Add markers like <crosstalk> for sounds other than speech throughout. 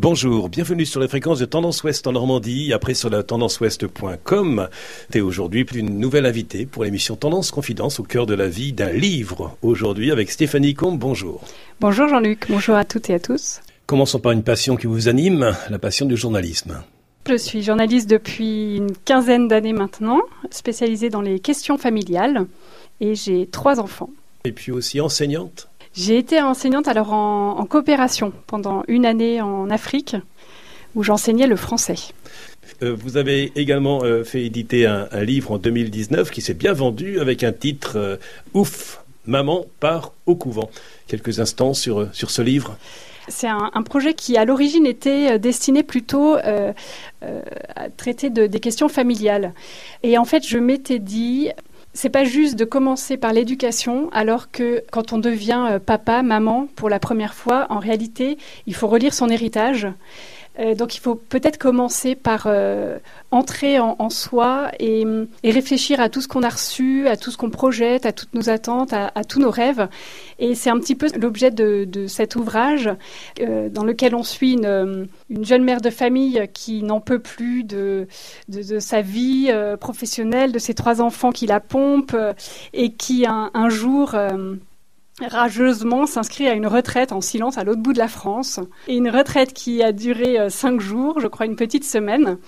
Bonjour, bienvenue sur les fréquences de Tendance Ouest en Normandie, après sur la tendanceouest.com. Et aujourd'hui, une nouvelle invitée pour l'émission Tendance Confidence au cœur de la vie d'un livre. Aujourd'hui avec Stéphanie Combe, bonjour. Bonjour Jean-Luc, bonjour à toutes et à tous. Commençons par une passion qui vous anime, la passion du journalisme. Je suis journaliste depuis une quinzaine d'années maintenant, spécialisée dans les questions familiales, et j'ai trois enfants. Et puis aussi enseignante j'ai été enseignante alors en, coopération pendant une année en Afrique où j'enseignais le français. Euh, vous avez également euh, fait éditer un, livre en 2019 qui s'est bien vendu avec un titre euh, Ouf, maman part au couvent. Quelques instants sur, sur ce livre. C'est un, projet qui, à l'origine, était destiné plutôt à traiter des questions familiales. Et en fait, je m'étais dit, c'est pas juste de commencer par l'éducation, alors que quand on devient euh, papa, maman pour la première fois, en réalité, il faut relire son héritage. Euh, donc il faut peut-être commencer par euh, entrer en, soi et, réfléchir à tout ce qu'on a reçu, à tout ce qu'on projette, à toutes nos attentes, à, tous nos rêves. Et c'est un petit peu l'objet de, cet ouvrage euh, dans lequel on suit une, jeune mère de famille qui n'en peut plus de, sa vie professionnelle, de ses trois enfants qui la pompent et qui un jour rageusement s'inscrit à une retraite en silence à l'autre bout de la France. Et une retraite qui a duré euh, cinq jours, je crois une petite semaine,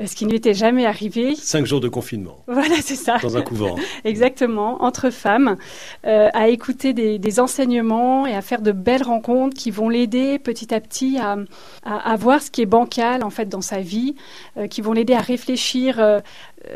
euh, ce qui ne lui était jamais arrivé. Cinq jours de confinement. <laughs> Voilà, c'est ça. Dans un couvent. <laughs> Exactement, entre femmes, euh, à écouter des, enseignements et à faire de belles rencontres qui vont l'aider petit à petit à, à, voir ce qui est bancal en fait dans sa vie, qui vont l'aider à réfléchir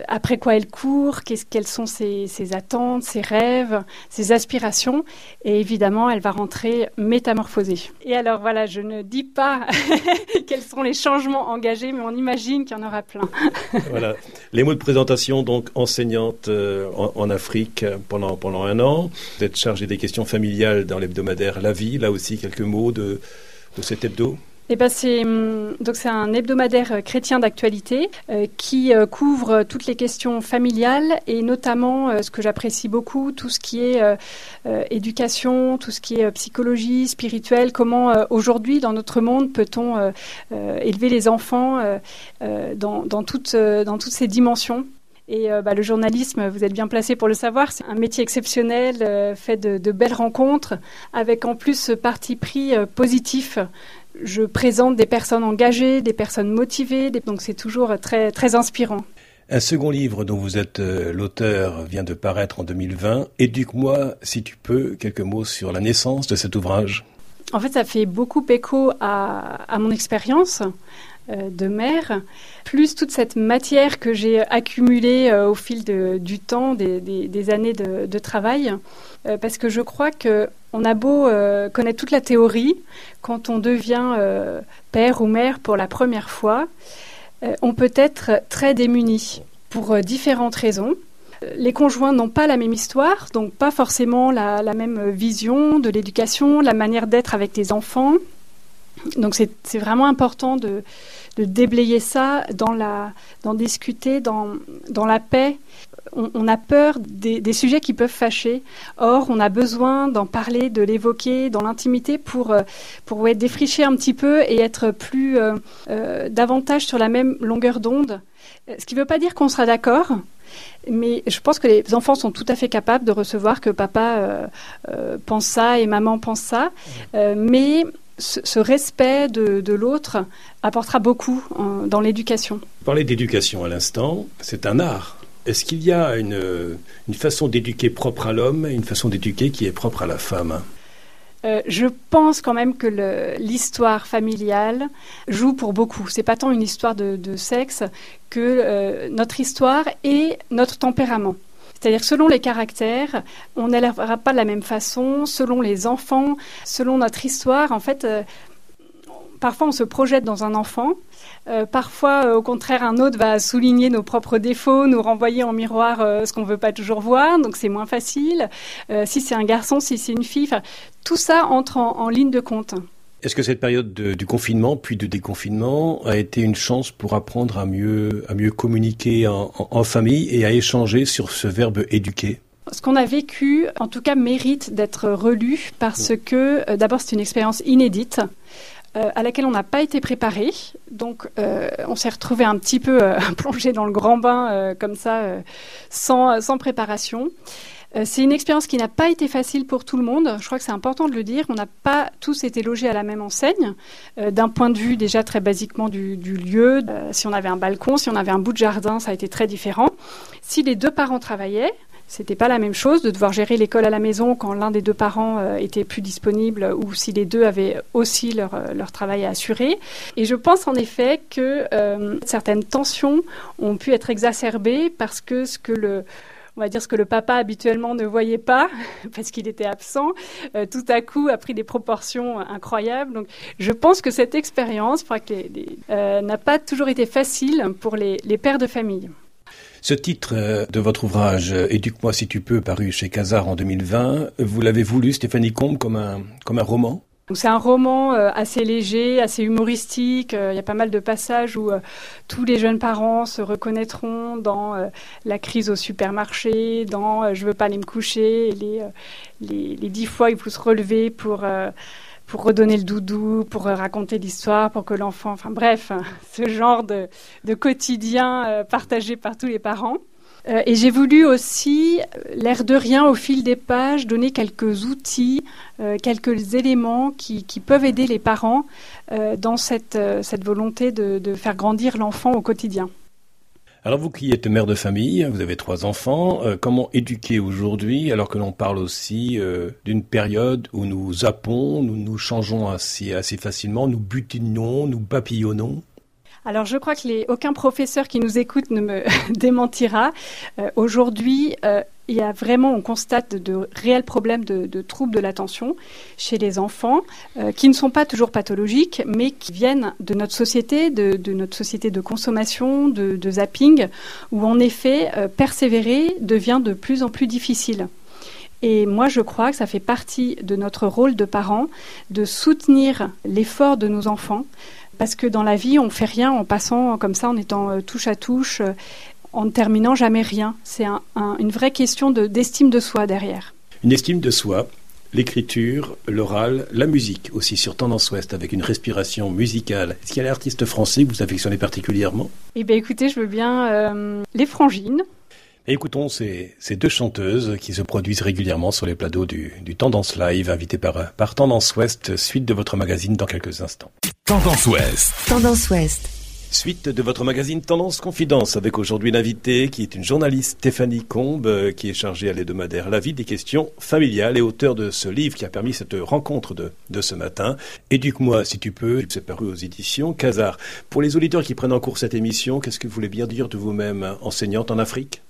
après quoi elle court, quelles sont ses, attentes, ses rêves, ses aspirations et évidemment, elle va rentrer métamorphosée. Et alors voilà, je ne dis pas <laughs> quels sont les changements engagés, mais on imagine qu'il y en aura plein. <laughs> voilà, les mots de présentation, donc enseignante euh, en, Afrique pendant, pendant un an. Êtes chargée des questions familiales dans l'hebdomadaire La Vie, là aussi quelques mots de, de cet hebdo eh ben c'est hum, donc c'est un hebdomadaire euh, chrétien d'actualité euh, qui euh, couvre toutes les questions familiales et notamment ce que j'apprécie beaucoup, tout ce qui est éducation, tout ce qui est psychologie spirituelle. Comment aujourd'hui dans notre monde peut-on élever les enfants dans, toutes ces dimensions? Et bah, le journalisme, vous êtes bien placé pour le savoir, c'est un métier exceptionnel, fait de, de, belles rencontres, avec en plus ce parti pris positif je présente des personnes engagées, des personnes motivées, donc c'est toujours très, très inspirant. Un second livre dont vous êtes euh, l'auteur vient de paraître en 2020. Éduque-moi, si tu peux, quelques mots sur la naissance de cet ouvrage. En fait, ça fait beaucoup écho à, mon expérience de mère, plus toute cette matière que j'ai accumulée euh, au fil du temps, des, années de, travail, parce que je crois que on a beau euh, connaître toute la théorie, quand on devient euh, père ou mère pour la première fois, euh, on peut être très démuni pour différentes raisons. Les conjoints n'ont pas la même histoire, donc pas forcément la, même vision de l'éducation, la manière d'être avec les enfants. Donc c'est vraiment important de, déblayer ça, d'en discuter dans, dans la paix on, a peur des, sujets qui peuvent fâcher. Or, on a besoin d'en parler, de l'évoquer dans l'intimité pour, euh, pour défricher un petit peu et être plus euh, euh, davantage sur la même longueur d'onde. Ce qui ne veut pas dire qu'on sera d'accord, mais je pense que les enfants sont tout à fait capables de recevoir que papa pense ça et maman pense ça. mais ce, respect de, de l'autre apportera beaucoup dans l'éducation. Parler d'éducation à l'instant, c'est un art. Est-ce qu'il y a une, façon d'éduquer propre à l'homme et une façon d'éduquer qui est propre à la femme? Euh, je pense quand même que l'histoire familiale joue pour beaucoup. C'est pas tant une histoire de, sexe que euh, notre histoire et notre tempérament. C'est-à-dire selon les caractères, on n'élèvera pas de la même façon, selon les enfants, selon notre histoire. En fait, euh, parfois on se projette dans un enfant, euh, parfois euh, au contraire un autre va souligner nos propres défauts, nous renvoyer en miroir ce qu'on ne veut pas toujours voir, donc c'est moins facile. si c'est un garçon, si c'est une fille, tout ça entre en, ligne de compte. Est-ce que cette période du confinement puis du déconfinement a été une chance pour apprendre à mieux, à mieux communiquer en famille et à échanger sur ce verbe éduquer? Ce qu'on a vécu, en tout cas, mérite d'être relu parce que, d'abord, c'est une expérience inédite. à laquelle on n'a pas été préparé. Donc, on s'est retrouvé un petit peu <laughs> plongé dans le grand bain comme ça, sans, sans préparation. Euh, c'est une expérience qui n'a pas été facile pour tout le monde. Je crois que c'est important de le dire. On n'a pas tous été logés à la même enseigne. Euh, d'un point de vue déjà très basiquement du, lieu, euh, si on avait un balcon, si on avait un bout de jardin, ça a été très différent. Si les deux parents travaillaient, c'était pas la même chose de devoir gérer l'école à la maison quand l'un des deux parents était plus disponible ou si les deux avaient aussi leur, leur travail à assurer. Et je pense en effet que certaines tensions ont pu être exacerbées parce que ce que le, on va dire ce que le papa habituellement ne voyait pas <laughs> parce qu'il était absent, euh, tout à coup a pris des proportions incroyables. Donc je pense que cette expérience euh, n'a pas toujours été facile pour les, pères de famille. Ce titre euh, de votre ouvrage, Éduque-moi si tu peux, paru chez Casar en 2020, vous l'avez voulu, Stéphanie Combe, comme un, comme un roman? C'est un roman euh, assez léger, assez humoristique. Euh, il y a pas mal de passages où euh, tous les jeunes parents se reconnaîtront dans la crise au supermarché, dans je veux pas aller me coucher, les, les, dix fois il faut se relever pour pour redonner le doudou, pour raconter l'histoire, pour que l'enfant, enfin bref, <laughs> ce genre de, de quotidien partagé par tous les parents. Euh, et j'ai voulu aussi, euh, l'air de rien, au fil des pages, donner quelques outils, euh, quelques éléments qui, peuvent aider les parents dans cette, volonté de, faire grandir l'enfant au quotidien. Alors vous qui êtes mère de famille, vous avez trois enfants, comment éduquer aujourd'hui alors que l'on parle aussi d'une période où nous zappons, nous nous changeons assez, assez facilement, nous butinons, nous papillonnons? Alors, je crois que les, aucun professeur qui nous écoute ne me <laughs> démentira. Euh, aujourd'hui, euh, il y a vraiment, on constate de, réels problèmes de, troubles de l'attention chez les enfants, euh, qui ne sont pas toujours pathologiques, mais qui viennent de notre société, de, notre société de consommation, de, zapping, où en effet, persévérer devient de plus en plus difficile. Et moi, je crois que ça fait partie de notre rôle de parents de soutenir l'effort de nos enfants, parce que dans la vie, on fait rien en passant comme ça, en étant euh, touche à touche, euh, en ne terminant jamais rien. C'est une vraie question d'estime de, soi derrière. Une estime de soi, l'écriture, l'oral, la musique aussi sur Tendance Ouest avec une respiration musicale. Est-ce qu'il y a l'artiste français que vous affectionnez particulièrement? Eh bien écoutez, je veux bien euh, les frangines. écoutons ces, deux chanteuses qui se produisent régulièrement sur les plateaux du, Tendance Live, invitées par, par Tendance Ouest, suite de votre magazine dans quelques instants. Tendance Ouest. Tendance Ouest. Suite de votre magazine Tendance Confidence avec aujourd'hui l'invité qui est une journaliste Stéphanie Combe euh, qui est chargée à l'hebdomadaire La vie des questions familiales et auteur de ce livre qui a permis cette rencontre de, de ce matin. Éduque-moi si tu peux, c'est paru aux éditions Casar. Pour les auditeurs qui prennent en cours cette émission, qu'est-ce que vous voulez bien dire de vous-même enseignante en Afrique?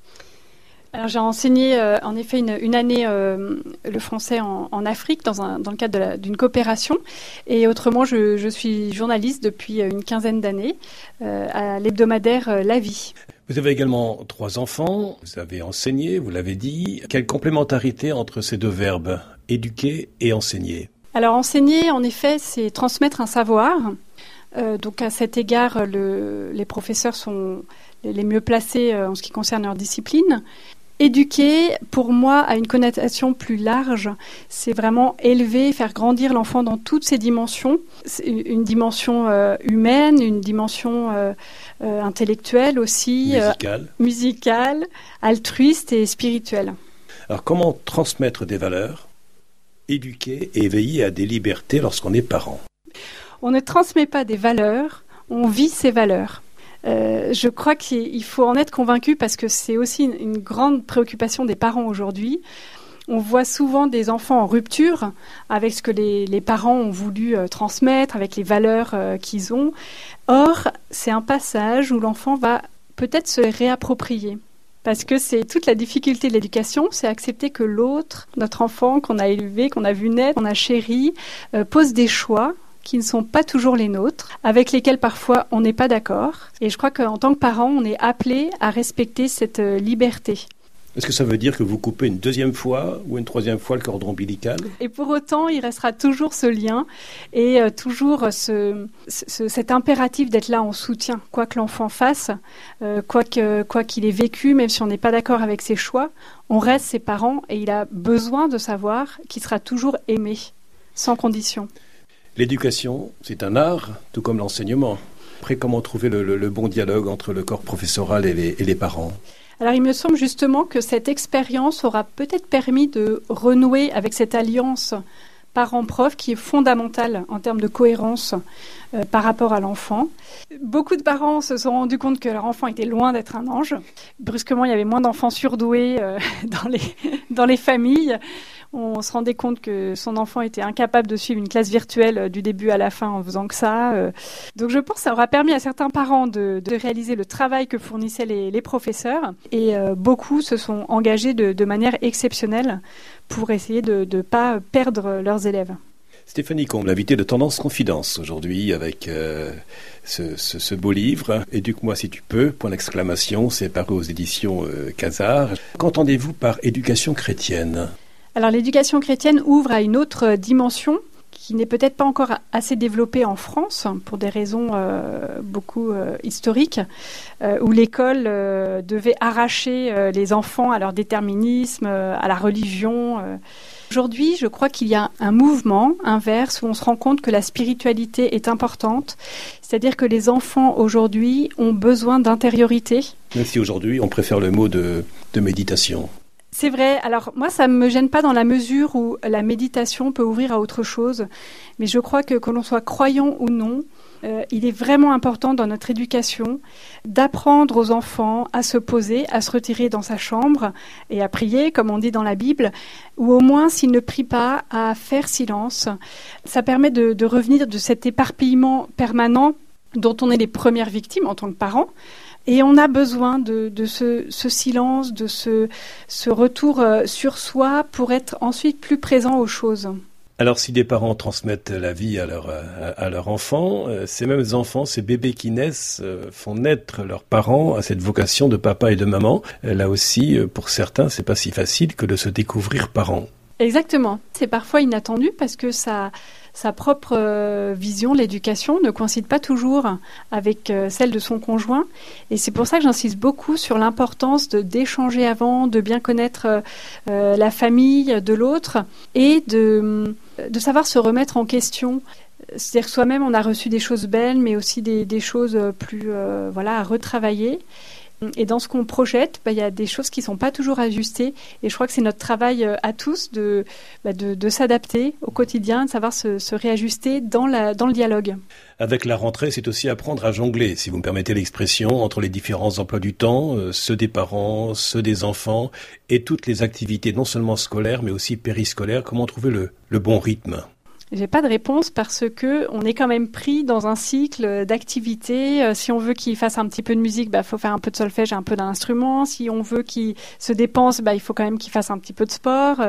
J'ai enseigné euh, en effet une, année euh, le français en, Afrique dans, un, dans le cadre d'une coopération et autrement je, je, suis journaliste depuis une quinzaine d'années euh, à l'hebdomadaire La Vie. Vous avez également trois enfants, vous avez enseigné, vous l'avez dit. Quelle complémentarité entre ces deux verbes, éduquer et enseigner? Alors enseigner en effet c'est transmettre un savoir. donc à cet égard le, les professeurs sont les mieux placés en ce qui concerne leur discipline. Éduquer, pour moi, a une connotation plus large. C'est vraiment élever, faire grandir l'enfant dans toutes ses dimensions. Une dimension euh, humaine, une dimension euh, euh, intellectuelle aussi. Musicale. musicale, altruiste et spirituelle. Alors comment transmettre des valeurs, éduquer et éveiller à des libertés lorsqu'on est parent? On ne transmet pas des valeurs, on vit ces valeurs. Euh, je crois qu'il faut en être convaincu parce que c'est aussi une, grande préoccupation des parents aujourd'hui. On voit souvent des enfants en rupture avec ce que les, parents ont voulu euh, transmettre, avec les valeurs euh, qu'ils ont. Or, c'est un passage où l'enfant va peut-être se réapproprier. Parce que c'est toute la difficulté de l'éducation, c'est accepter que l'autre, notre enfant qu'on a élevé, qu'on a vu naître, qu'on a chéri, pose des choix qui ne sont pas toujours les nôtres, avec lesquels parfois on n'est pas d'accord. Et je crois qu'en tant que parent, on est appelé à respecter cette euh, liberté. Est-ce que ça veut dire que vous coupez une deuxième fois ou une troisième fois le cordon ombilical? Et pour autant, il restera toujours ce lien et euh, toujours ce, cet impératif d'être là en soutien, quoi que l'enfant fasse, euh, quoi qu'il ait vécu, même si on n'est pas d'accord avec ses choix, on reste ses parents et il a besoin de savoir qu'il sera toujours aimé, sans condition. L'éducation, c'est un art, tout comme l'enseignement. Après, comment trouver le, bon dialogue entre le corps professoral et les, parents? Alors il me semble justement que cette expérience aura peut-être permis de renouer avec cette alliance parent-prof qui est fondamentale en termes de cohérence euh, par rapport à l'enfant. Beaucoup de parents se sont rendus compte que leur enfant était loin d'être un ange. Brusquement, il y avait moins d'enfants surdoués euh, <laughs> dans, dans les familles on se rendait compte que son enfant était incapable de suivre une classe virtuelle euh, du début à la fin en faisant que ça. Euh. Donc je pense que ça aura permis à certains parents de, réaliser le travail que fournissaient les, professeurs et euh, beaucoup se sont engagés de, manière exceptionnelle pour essayer de ne pas perdre leurs élèves. Stéphanie Combe, l'invité de Tendance Confidence aujourd'hui avec ce, beau livre, Éduque-moi si tu peux, point d'exclamation, c'est paru aux éditions Casar. Qu'entendez-vous par éducation chrétienne? Alors l'éducation chrétienne ouvre à une autre dimension qui n'est peut-être pas encore assez développée en France pour des raisons euh, beaucoup euh, historiques, euh, où l'école devait arracher les enfants à leur déterminisme, à la religion. Aujourd'hui, je crois qu'il y a un mouvement inverse où on se rend compte que la spiritualité est importante, c'est-à-dire que les enfants aujourd'hui ont besoin d'intériorité. Même si aujourd'hui on préfère le mot de méditation. C'est vrai. Alors moi, ça ne me gêne pas dans la mesure où la méditation peut ouvrir à autre chose. Mais je crois que que l'on soit croyant ou non, euh, il est vraiment important dans notre éducation d'apprendre aux enfants à se poser, à se retirer dans sa chambre et à prier, comme on dit dans la Bible, ou au moins, s'ils ne prient pas, à faire silence. Ça permet de, de revenir de cet éparpillement permanent dont on est les premières victimes en tant que parents. Et on a besoin de, ce, silence, de ce, retour euh, sur soi pour être ensuite plus présent aux choses. Alors si des parents transmettent la vie à leur, à, leur enfant, euh, ces mêmes enfants, ces bébés qui naissent, euh, font naître leurs parents à cette vocation de papa et de maman. Là aussi, pour certains, c'est pas si facile que de se découvrir parents. Exactement. C'est parfois inattendu parce que ça, sa propre euh, vision, l'éducation, ne coïncide pas toujours avec euh, celle de son conjoint. Et c'est pour ça que j'insiste beaucoup sur l'importance d'échanger avant, de bien connaître euh, la famille de l'autre et de, savoir se remettre en question. C'est-à-dire que soi-même, on a reçu des choses belles, mais aussi des, des choses plus voilà, à retravailler. Et dans ce qu'on projette, bah, il y a des choses qui ne sont pas toujours ajustées. Et je crois que c'est notre travail euh, à tous de, bah, de, s'adapter au quotidien, de savoir se, réajuster dans, la, dans le dialogue. Avec la rentrée, c'est aussi apprendre à jongler, si vous me permettez l'expression, entre les différents emplois du temps, euh, ceux des parents, ceux des enfants, et toutes les activités non seulement scolaires, mais aussi périscolaires. Comment trouver le, le bon rythme? J'ai pas de réponse parce que on est quand même pris dans un cycle d'activités. Euh, si on veut qu'il fasse un petit peu de musique, bah faut faire un peu de solfège, un peu d'instrument. Si on veut qu'il se dépense, bah il faut quand même qu'il fasse un petit peu de sport.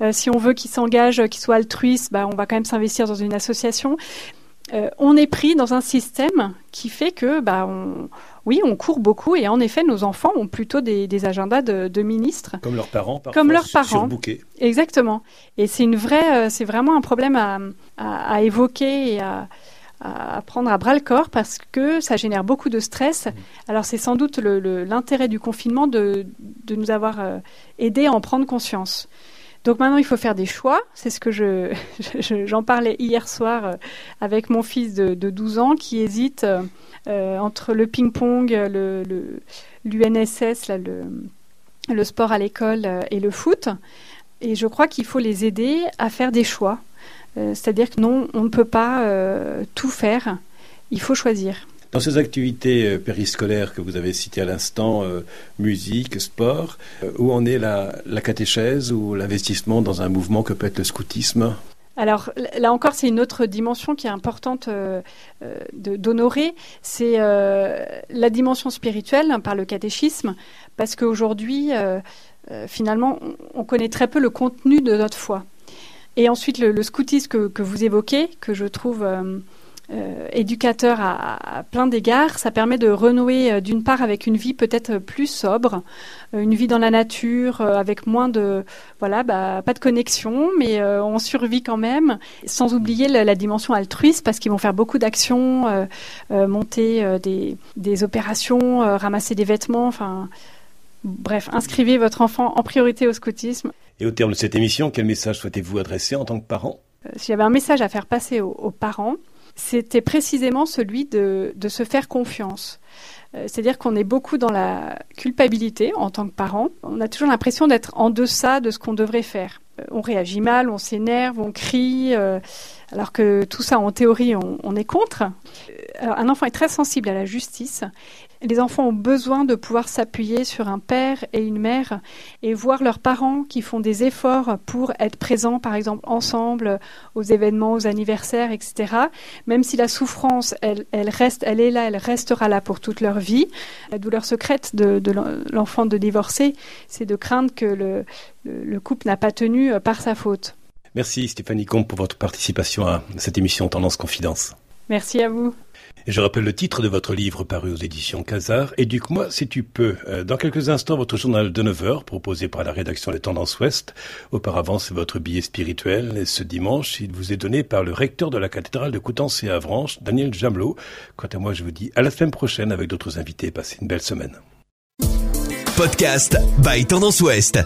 Euh, si on veut qu'il s'engage, qu'il soit altruiste, bah on va quand même s'investir dans une association. Euh, on est pris dans un système qui fait que, bah, on, oui, on court beaucoup et en effet, nos enfants ont plutôt des, agendas de, ministres. Comme leurs parents, parfois Comme leurs parents. Exactement. Et c'est une vraie, euh, c'est vraiment un problème à, évoquer et à, prendre à bras le corps parce que ça génère beaucoup de stress. Mmh. Alors c'est sans doute l'intérêt du confinement de, nous avoir euh, aidés à en prendre conscience. Donc maintenant, il faut faire des choix. C'est ce que je, <laughs> j'en parlais hier soir euh, avec mon fils de, 12 ans qui hésite euh, entre le ping-pong, le, l'UNSS, le, sport à l'école euh, et le foot. Et je crois qu'il faut les aider à faire des choix. c'est-à-dire que non, on ne peut pas tout faire. Il faut choisir. Dans ces activités euh, périscolaires que vous avez citées à l'instant, euh, musique, sport, euh, où en est la, catéchèse ou l'investissement dans un mouvement que peut être le scoutisme? Alors là encore, c'est une autre dimension qui est importante d'honorer, c'est la dimension spirituelle par le catéchisme, parce qu'aujourd'hui, finalement, on, connaît très peu le contenu de notre foi. Et ensuite, le, scoutisme que, vous évoquez, que je trouve euh, éducateur à, plein d'égards. Ça permet de renouer euh, d'une part avec une vie peut-être plus sobre, euh, une vie dans la nature avec moins de voilà bah, pas de connexion, mais on survit quand même, sans oublier la, dimension altruiste parce qu'ils vont faire beaucoup d'actions, monter des, des, opérations, ramasser des vêtements, enfin bref, inscrivez votre enfant en priorité au scoutisme. Et au terme de cette émission, quel message souhaitez-vous adresser en tant que parent? S'il y avait un message à faire passer aux, parents, c'était précisément celui de, se faire confiance. C'est-à-dire qu'on est beaucoup dans la culpabilité en tant que parent. On a toujours l'impression d'être en deçà de ce qu'on devrait faire. On réagit mal, on s'énerve, on crie alors que tout ça, en théorie, on, est contre. Un enfant est très sensible à la justice. Les enfants ont besoin de pouvoir s'appuyer sur un père et une mère et voir leurs parents qui font des efforts pour être présents, par exemple, ensemble aux événements, aux anniversaires, etc. Même si la souffrance, elle, reste, elle est là, elle restera là pour toute leur vie. La douleur secrète de, l'enfant de divorcer, c'est de craindre que le couple n'a pas tenu par sa faute. Merci Stéphanie Comte pour votre participation à cette émission Tendance Confidence. Merci à vous. Et je rappelle le titre de votre livre paru aux éditions Casar, Éduque-moi si tu peux. Euh, dans quelques instants, votre journal de 9 heures, proposé par la rédaction des Tendances Ouest. Auparavant, c'est votre billet spirituel. Et ce dimanche, il vous est donné par le recteur de la cathédrale de Coutances et Avranches, Daniel Jamelot. Quant à moi, je vous dis à la semaine prochaine avec d'autres invités. Passez une belle semaine. Podcast by Tendance Ouest.